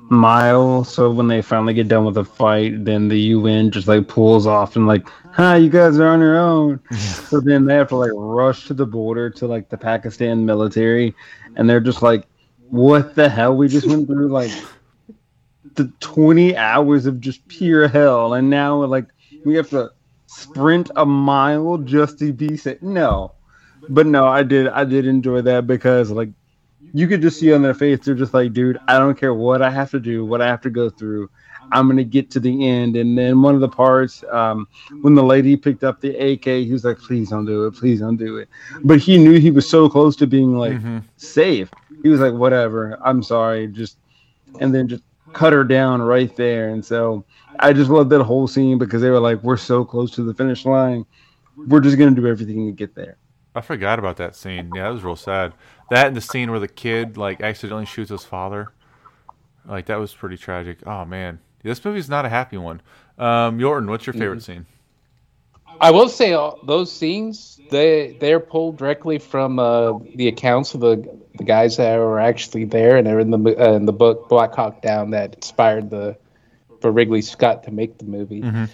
mile. So when they finally get done with the fight, then the UN just like pulls off and like, "Hi, you guys are on your own." so then they have to like rush to the border to like the Pakistan military, and they're just like, "What the hell? We just went through like the twenty hours of just pure hell, and now like we have to sprint a mile just to be safe." No, but no, I did I did enjoy that because like you could just see on their face they're just like, dude, I don't care what I have to do, what I have to go through. I'm gonna get to the end. And then one of the parts, um, when the lady picked up the AK, he was like, "Please don't do it, please don't do it." But he knew he was so close to being like mm-hmm. safe. He was like, "Whatever, I'm sorry," just and then just cut her down right there. And so I just loved that whole scene because they were like, "We're so close to the finish line. We're just gonna do everything to get there." I forgot about that scene. Yeah, that was real sad. That and the scene where the kid like accidentally shoots his father. Like that was pretty tragic. Oh man, this movie's not a happy one. Um, Yorton, what's your favorite mm-hmm. scene? I will say uh, those scenes they they're pulled directly from uh, the accounts of the the guys that were actually there, and they're in the uh, in the book Black Hawk Down that inspired the for Ridley Scott to make the movie. Mm-hmm.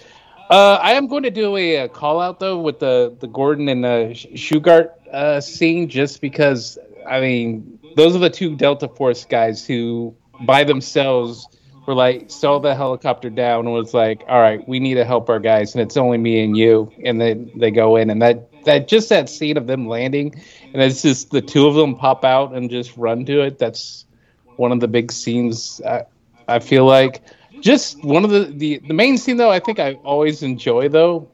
Uh, I am going to do a, a, call out though with the the Gordon and the Shugart uh, scene, just because I mean those are the two Delta Force guys who, by themselves, were like saw the helicopter down and was like, "All right, we need to help our guys, and it's only me and you." And then they go in, and that that just that scene of them landing, and it's just the two of them pop out and just run to it. That's one of the big scenes. I, I feel like just one of the, the the main scene though. I think I always enjoy though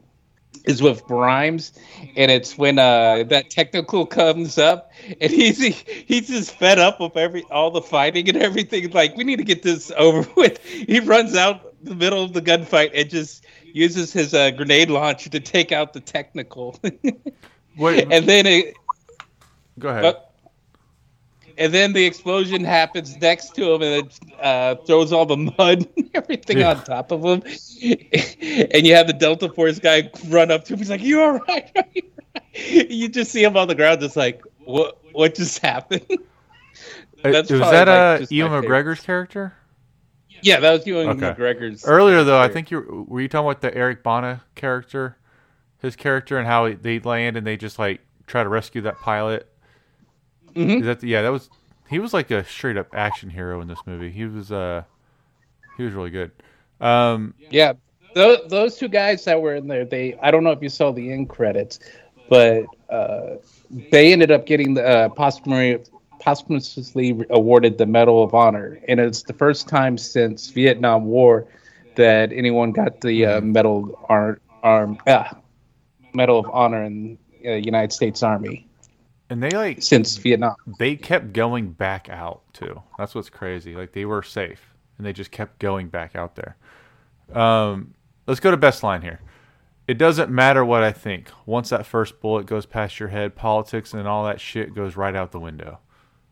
is with Grimes, and it's when uh, that technical comes up, and he's he, he's just fed up with every all the fighting and everything. Like we need to get this over with. He runs out the middle of the gunfight and just uses his uh, grenade launcher to take out the technical. Wait, and then it. Go ahead. Uh, and then the explosion happens next to him, and it uh, throws all the mud and everything Yeah. on top of him. and you have the Delta Force guy run up to him. He's like, "You all right? You right?" You just see him on the ground, just like, "What? What just happened?" Uh, That's was that like, uh, Ewan my favorite. McGregor's character? Yeah, that was Ewan Okay. McGregor's. Earlier though, I think you were you talking about the Eric Bana character, his character, and how they land and they just like try to rescue that pilot. Mhm. Is that the, yeah? That was he was like a straight up action hero in this movie. He was uh he was really good. Um, Yeah, those, those two guys that were in there, they I don't know if you saw the end credits, but uh, they ended up getting the uh, posthumously, posthumously awarded the Medal of Honor, and it's the first time since Vietnam War that anyone got the uh, Medal Ar- Arm ah, Medal of Honor in uh, United States Army and they like since Vietnam. they kept going back out too. That's what's crazy. Like they were safe and they just kept going back out there. Um, let's go to best line here. It doesn't matter what I think. Once that first bullet goes past your head, politics and all that shit goes right out the window.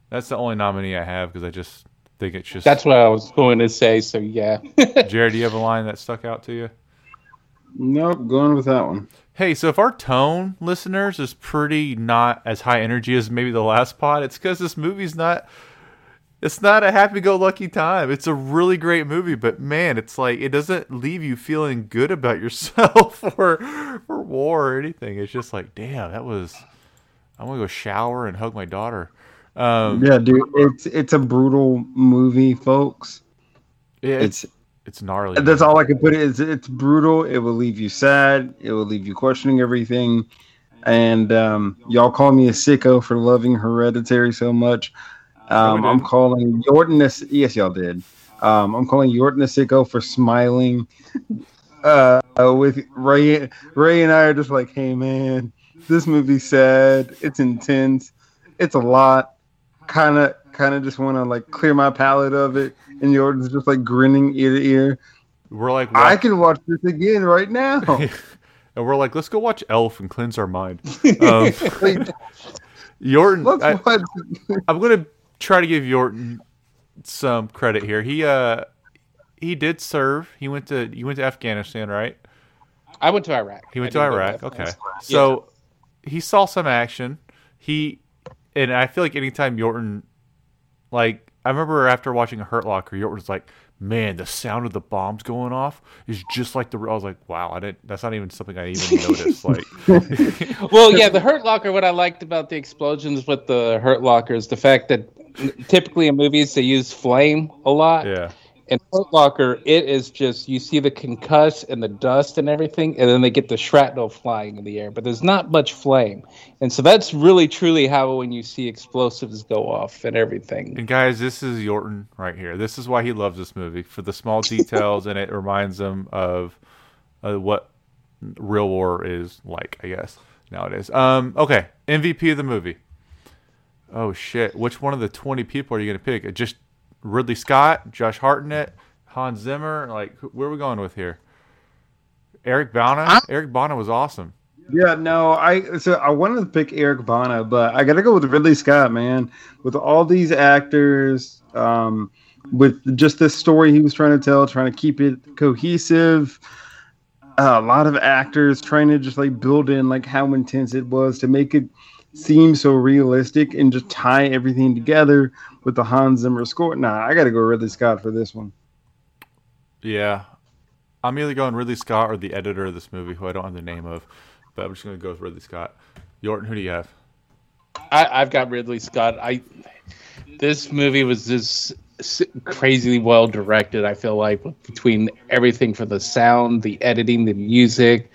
That's the only nominee I have because I just think it's just. That's what I was going to say. So yeah, Jared, do you have a line that stuck out to you? Nope, going with that one. Hey, so if our tone, listeners, is pretty not as high energy as maybe the last pod, it's because this movie's not. It's not a happy-go-lucky time. It's a really great movie, but man, it's like it doesn't leave you feeling good about yourself or or war or anything. It's just like, damn, that was. I'm gonna go shower and hug my daughter. Um, Yeah, dude, it's it's a brutal movie, folks. yeah, It's it's it's gnarly. that's all I can put it is it's brutal. It will leave you sad. It will leave you questioning everything. And um, y'all call me a sicko for loving Hereditary so much. Um, I'm calling Yorton a yes, y'all did. Um, I'm calling Yorton a sicko for smiling. Uh, with Ray, Ray and I are just like, hey man, this movie's sad. It's intense. It's a lot. Kind of, kind of just want to like clear my palate of it. And Yorton's just like grinning ear to ear. We're like, I can watch this again right now. and we're like, let's go watch Elf and cleanse our mind. Um, Yorton, Let's I, watch. I'm gonna try to give Yorton some credit here. He uh he did serve. He went to you went to Afghanistan, right? I went to Iraq. He went I to did go Iraq. Okay, Afghanistan. so he saw some action. He and I feel like anytime Yorton, like I remember after watching a Hurt Locker, Yorton was like, "Man, the sound of the bombs going off is just like the." I was like, "Wow, I didn't." That's not even something I even noticed. Like, well, yeah, the Hurt Locker. What I liked about the explosions with the Hurt Locker is the fact that typically in movies they use flame a lot. yeah, In Hurt Locker, it is just you see the concuss and the dust and everything, and then they get the shrapnel flying in the air. But there's not much flame, and so that's really truly how when you see explosives go off and everything. And guys, this is Yorton right here. This is why he loves this movie for the small details, and it reminds him of uh, what real war is like. I guess nowadays. Um, okay, MVP of the movie. Oh shit! Which one of the twenty people are you gonna pick? Just Ridley Scott, Josh Hartnett, Hans Zimmer? Like, where are we going with here? Eric Bana. Eric Bana was awesome. Yeah, no, I so I wanted to pick Eric Bana, but I gotta go with Ridley Scott, man. With all these actors, um, with just this story he was trying to tell, trying to keep it cohesive. Uh, a lot of actors trying to just like build in like how intense it was to make it seem so realistic and just tie everything together with the Hans Zimmer score. Nah, I gotta go Ridley Scott for this one. Yeah. I'm either going Ridley Scott or the editor of this movie, who I don't have the name of, but I'm just going to go with Ridley Scott. Yorton, who do you have? I, I've got Ridley Scott. I this movie was just s- crazily well directed. I feel like between everything for the sound, the editing, the music,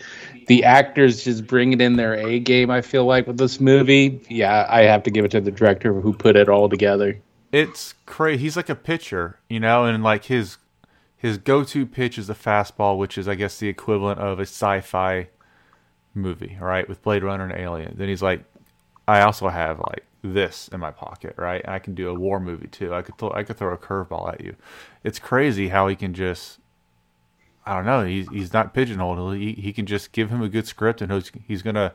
the actors just bringing in their A game. I feel like with this movie, yeah, I have to give it to the director who put it all together. It's crazy. He's like a pitcher, you know, and like his his go-to pitch is a fastball, which is I guess the equivalent of a sci-fi movie, right? With Blade Runner and Alien. Then he's like, I also have like this in my pocket, right? And I can do a war movie too. I could th- I could throw a curveball at you. It's crazy how he can just I don't know. He's he's not pigeonholed. He he can just give him a good script and he's he's gonna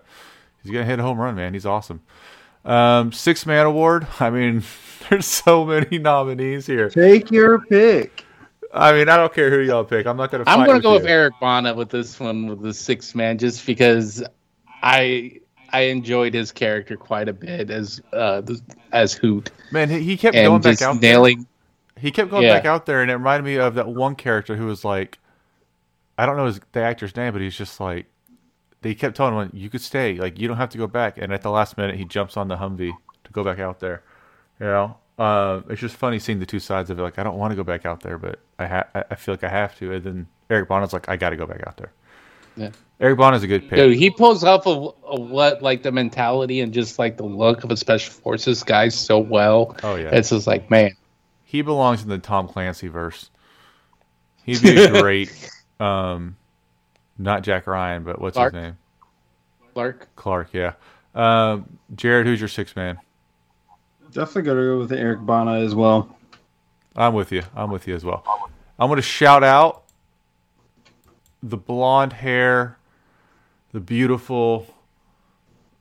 he's gonna hit a home run, man. He's awesome. Um, six man award. I mean, there's so many nominees here. Take your pick. I mean, I don't care who y'all pick. I'm not gonna. I'm going to go you. with Eric Bana with this one with the six man, just because I I enjoyed his character quite a bit as uh the- as Hoot. Man, he, he kept And going back just out nailing. there. He kept going Yeah. back out there, and it reminded me of that one character who was like, I don't know his, the actor's name, but he's just like, they kept telling him, "You could stay, like you don't have to go back." And at the last minute, he jumps on the Humvee to go back out there. You know, uh, it's just funny seeing the two sides of it. Like, I don't want to go back out there, but I ha- I feel like I have to. And then Eric Bana's like, I got to go back out there. Yeah. Eric Bana's a good pick. Dude, he pulls off of, of what like the mentality and just like the look of a special forces guy so well. Oh, yeah. it's just like man, He belongs in the Tom Clancy verse. He'd be a great, um, not Jack Ryan, but what's Clark? his name? Clark. Clark, yeah. Um, Jared, who's your six man? Definitely gotta go with Eric Bana as well. I'm with you. I'm with you as well. I'm going to shout out the blonde hair, the beautiful,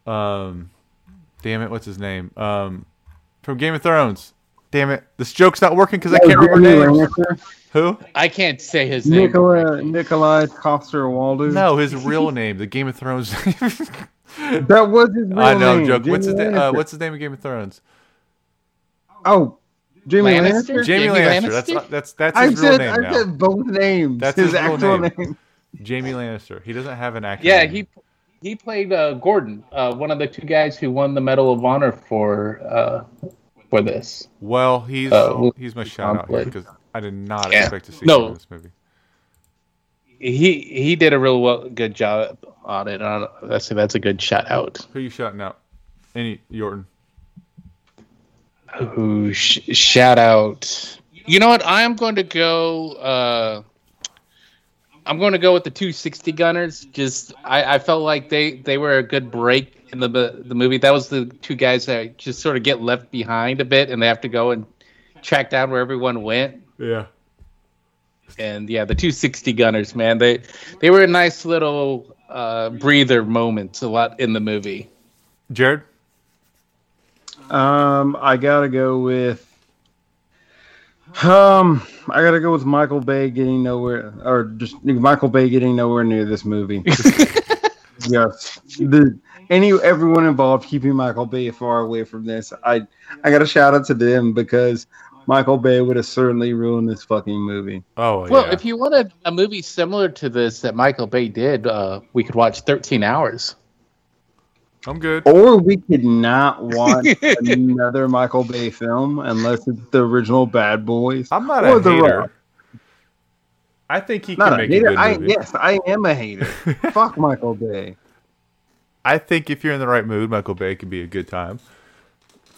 um, damn it, what's his name? Um, from Game of Thrones. Damn it, this joke's not working because I can't remember names. Lannister? Who? I can't say his name. Nikolaj Coster-Waldau. No, his real name, the Game of Thrones. That was his real I know, name. joke. What's his name? Uh, what's his name in Game of Thrones? Oh, Jaime Lannister? Lannister. Jaime, Jaime Lannister. Lannister? That's that's that's I his real said name I now. said both names. That's his, his real actual name. name. Jaime Lannister. He doesn't have an actual. Yeah, name. he he played uh, Gordon, uh, one of the two guys who won the Medal of Honor for uh, for this. Well, he's Uh, he's my shout out here because I did not Yeah. expect to see No. him in this movie. He he did a real well, good job on it. That's that's a good shout out. Who are you shouting out? Any Yorton? Who sh- shout out? You know what? I am going to go. Uh, I'm going to go with the 260 Gunners. Just I, I felt like they they were a good break in the the movie. That was the two guys that just sort of get left behind a bit, and they have to go and track down where everyone went. Yeah. And yeah, the 260 Gunners, man, they they were a nice little uh, breather moments a lot in the movie. Jared. Um, I gotta go with. Um, I gotta go with Michael Bay getting nowhere, or just Michael Bay getting nowhere near this movie. yes, the any everyone involved keeping Michael Bay far away from this. I I got to shout out to them because Michael Bay would have certainly ruined this fucking movie. Oh Well, if you wanted a movie similar to this that Michael Bay did, uh, we could watch 13 Hours. I'm good. Or we could not watch another Michael Bay film unless it's the original Bad Boys. I'm not or a The hater. Rock. I think he Not can a make hater. a good I, movie. yes, I am a hater. Fuck Michael Bay. I think if you're in the right mood, Michael Bay could be a good time.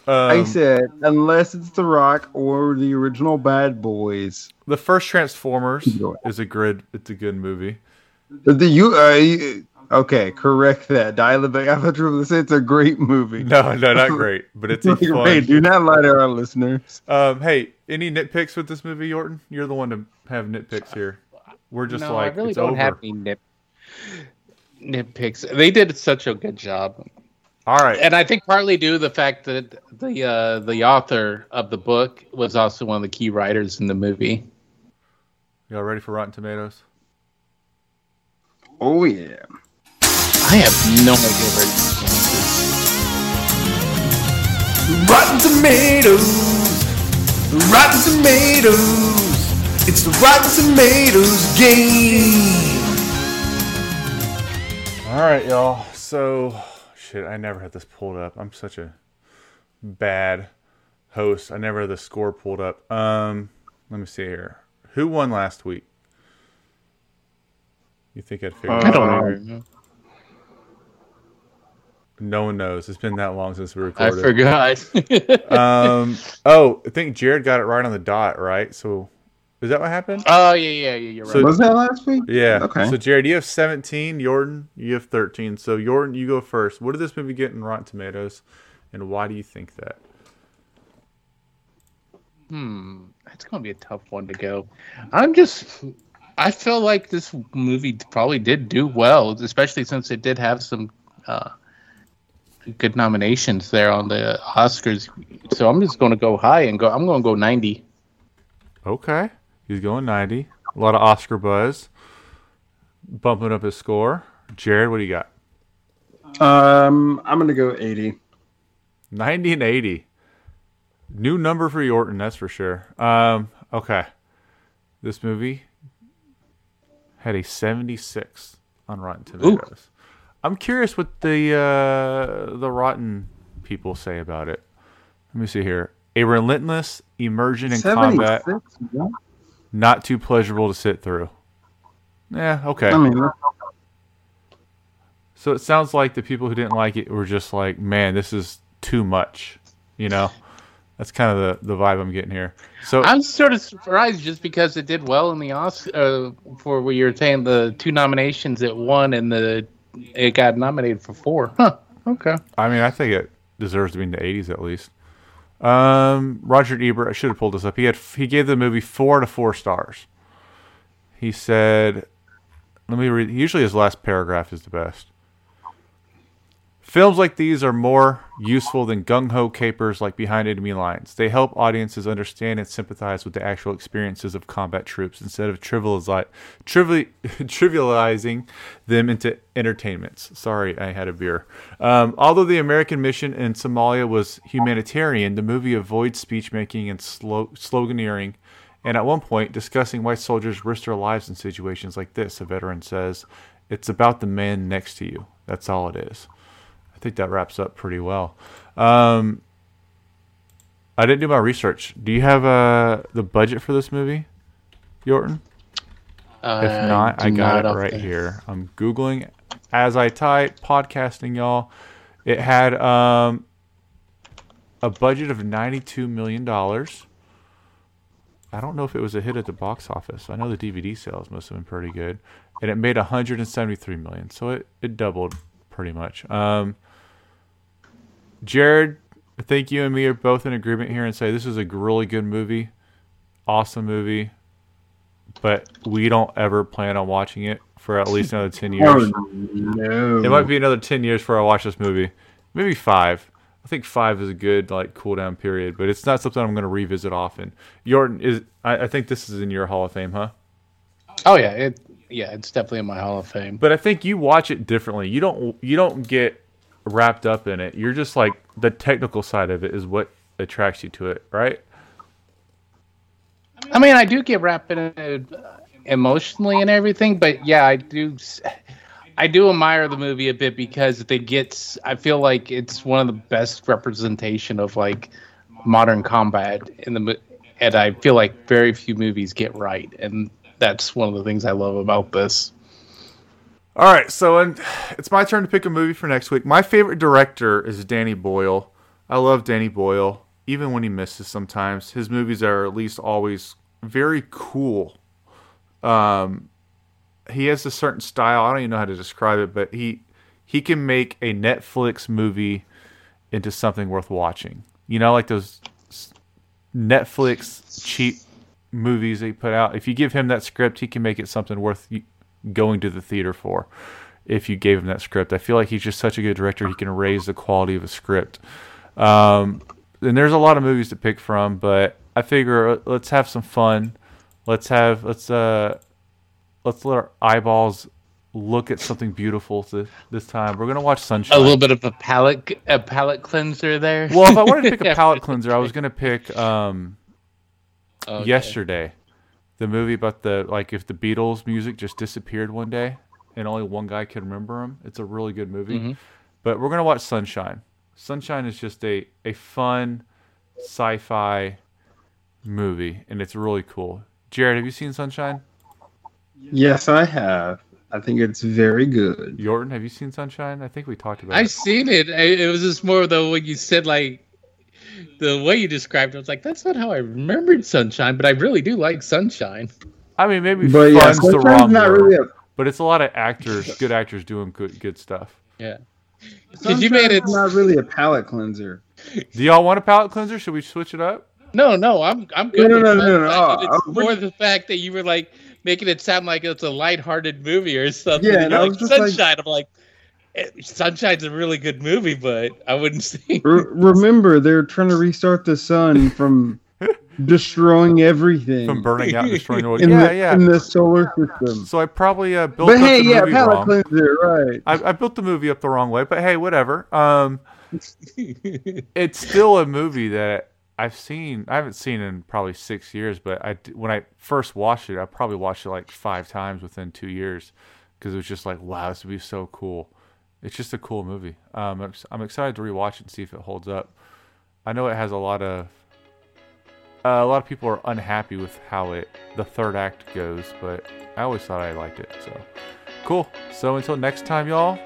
I Um, said unless it's The Rock or the original Bad Boys. the first Transformers is a good. It's a good movie. The you, uh, you okay? Correct that. Dial it back. I thought you were going to say it's a great movie. No, no, not great, but it's a Great. fun. Do not lie to our listeners. Um, hey, any nitpicks with this movie, Yorton? You're the one to have nitpicks here. We're just no, like I really it's don't over. have any nip nitpicks. They did such a good job. All right, and I think partly due to the fact that the uh, the author of the book was also one of the key writers in the movie. Y'all ready for Rotten Tomatoes? Oh yeah. I have no idea where this Rotten Tomatoes. Rotten Tomatoes. It's the Rotten Tomatoes game. All right, y'all. So, shit, I never had this pulled up. I'm such a bad host. I never had the score pulled up. Um, let me see here. Who won last week? You think I'd figure? I it don't out? know. No one knows. It's been that long since we recorded. I forgot. um. Oh, I think Jared got it right on the dot. Right. So, is that what happened? oh yeah, yeah, yeah. You're right. So- Was that last week? Yeah. Okay. So Jared, you have 17. Yorton, you have 13. So Yorton, you go first. What did this movie get in Rotten Tomatoes, and why do you think that? Hmm, that's gonna be a tough one to go. I'm just, I feel like this movie probably did do well, especially since it did have some uh, good nominations there on the Oscars. So I'm just gonna go high and go. I'm gonna go 90. Okay. He's going 90. A lot of Oscar buzz. Bumping up his score. Jared, what do you got? Um, I'm gonna go 80. 90 and 80. New number for Yorton, that's for sure. Um, okay. This movie had a 76 on Rotten Tomatoes. I'm curious what the uh, the Rotten people say about it. Let me see here. A relentless immersion in combat, 76? What? Not too pleasurable to sit through. Yeah, okay. I mean, So it sounds like the people who didn't like it were just like, man, this is too much. You know, that's kind of the, the vibe I'm getting here. So I'm sort of surprised just because it did well in the Oscar uh, for what you were saying the two nominations it won and the it got nominated for four. Huh. Okay. I mean, I think it deserves to be in the 80s at least. Um, Roger Ebert, I should have pulled this up. He had he gave the movie four to four stars. He said, "Let me read." Usually, his last paragraph is the best. Films like these are more useful than gung ho capers like Behind Enemy Lines. They help audiences understand and sympathize with the actual experiences of combat troops instead of trivializing them into entertainments. Sorry, I had a beer. Um, although the American mission in Somalia was humanitarian, the movie avoids speech making and slo- sloganeering. And at one point, discussing why soldiers risk their lives in situations like this, a veteran says, It's about the man next to you. That's all it is. I think that wraps up pretty well. Um, I didn't do my research. Do you have uh, the budget for this movie, Yorton? Uh, if not, I got not it right the- here. I'm googling as I type, podcasting y'all. It had um, a budget of 92 million dollars. I don't know if it was a hit at the box office. I know the DVD sales must have been pretty good, and it made 173 million, so it, it doubled pretty much. Um, Jared, I think you and me are both in agreement here and say this is a really good movie, awesome movie, but we don't ever plan on watching it for at least another 10 years. Oh, no. It might be another 10 years before I watch this movie. Maybe five. I think five is a good like cool down period, but it's not something I'm going to revisit often. Yorton is. I, I think this is in your Hall of Fame, huh? Oh yeah, it yeah, it's definitely in my Hall of Fame. But I think you watch it differently. You don't. You don't get wrapped up in it. You're just like the technical side of it is what attracts you to it, right? I mean, I do get wrapped in it uh, emotionally and everything, but yeah, I do. I do admire the movie a bit because it gets. I feel like it's one of the best representation of like modern combat in the, and I feel like very few movies get right, and that's one of the things I love about this. All right, so and it's my turn to pick a movie for next week. My favorite director is Danny Boyle. I love Danny Boyle, even when he misses sometimes. His movies are at least always very cool. Um, he has a certain style. I don't even know how to describe it, but he he can make a Netflix movie into something worth watching. You know, like those Netflix cheap movies they put out. If you give him that script, he can make it something worth going to the theater for. If you gave him that script, I feel like he's just such a good director. He can raise the quality of a script. Um, and there's a lot of movies to pick from, but I figure uh, let's have some fun. Let's have let's uh let's let our eyeballs look at something beautiful this, this time. We're gonna watch Sunshine. A little bit of a palate a palate cleanser there. Well, if I wanted to pick a palate cleanser, I was gonna pick um, Okay. yesterday, the movie about the like if the Beatles music just disappeared one day and only one guy could remember them. It's a really good movie. Mhm. But we're gonna watch Sunshine. Sunshine is just a a fun sci-fi movie, and it's really cool. Jared, have you seen Sunshine? Yes, I have. I think it's very good. Yorton, have you seen Sunshine? I think we talked about it. I've seen it. It was just more though when you said like the way you described it. I was like, that's not how I remembered Sunshine, but I really do like Sunshine. I mean, maybe But yeah, fun's the Sunshine's wrong not word, really a- but it's a lot of actors, good actors doing good good stuff. Yeah. Because you made it. Not really a palate cleanser. Do y'all want a palate cleanser? Should we switch it up? No, no, I'm I'm good. no, with no, no, no. Sunshine, Oh, but it's I'm- the fact that you were like making it sound like it's a lighthearted movie or something. Yeah, and and you're I like, was just like- Sunshine. I'm like, Sunshine's a really good movie, but I wouldn't say. Re- remember, they're trying to restart the sun from destroying everything. From burning out and destroying the in Yeah, the, yeah. in the solar system. So I probably uh, built But up hey, the yeah, movie palate wrong. cleanser, right? I, I built the movie up the wrong way, but hey, whatever. Um, it's still a movie that I've seen. I haven't seen in probably six years, but I d- when I first watched it, I probably watched it like five times within two years because it was just like, wow, this would be so cool. It's just a cool movie. Um, I'm, excited to rewatch it and see if it holds up. I know it has a lot of uh, a lot of people are unhappy with how it the third act goes, but I always thought I liked it. So cool. So until next time, y'all.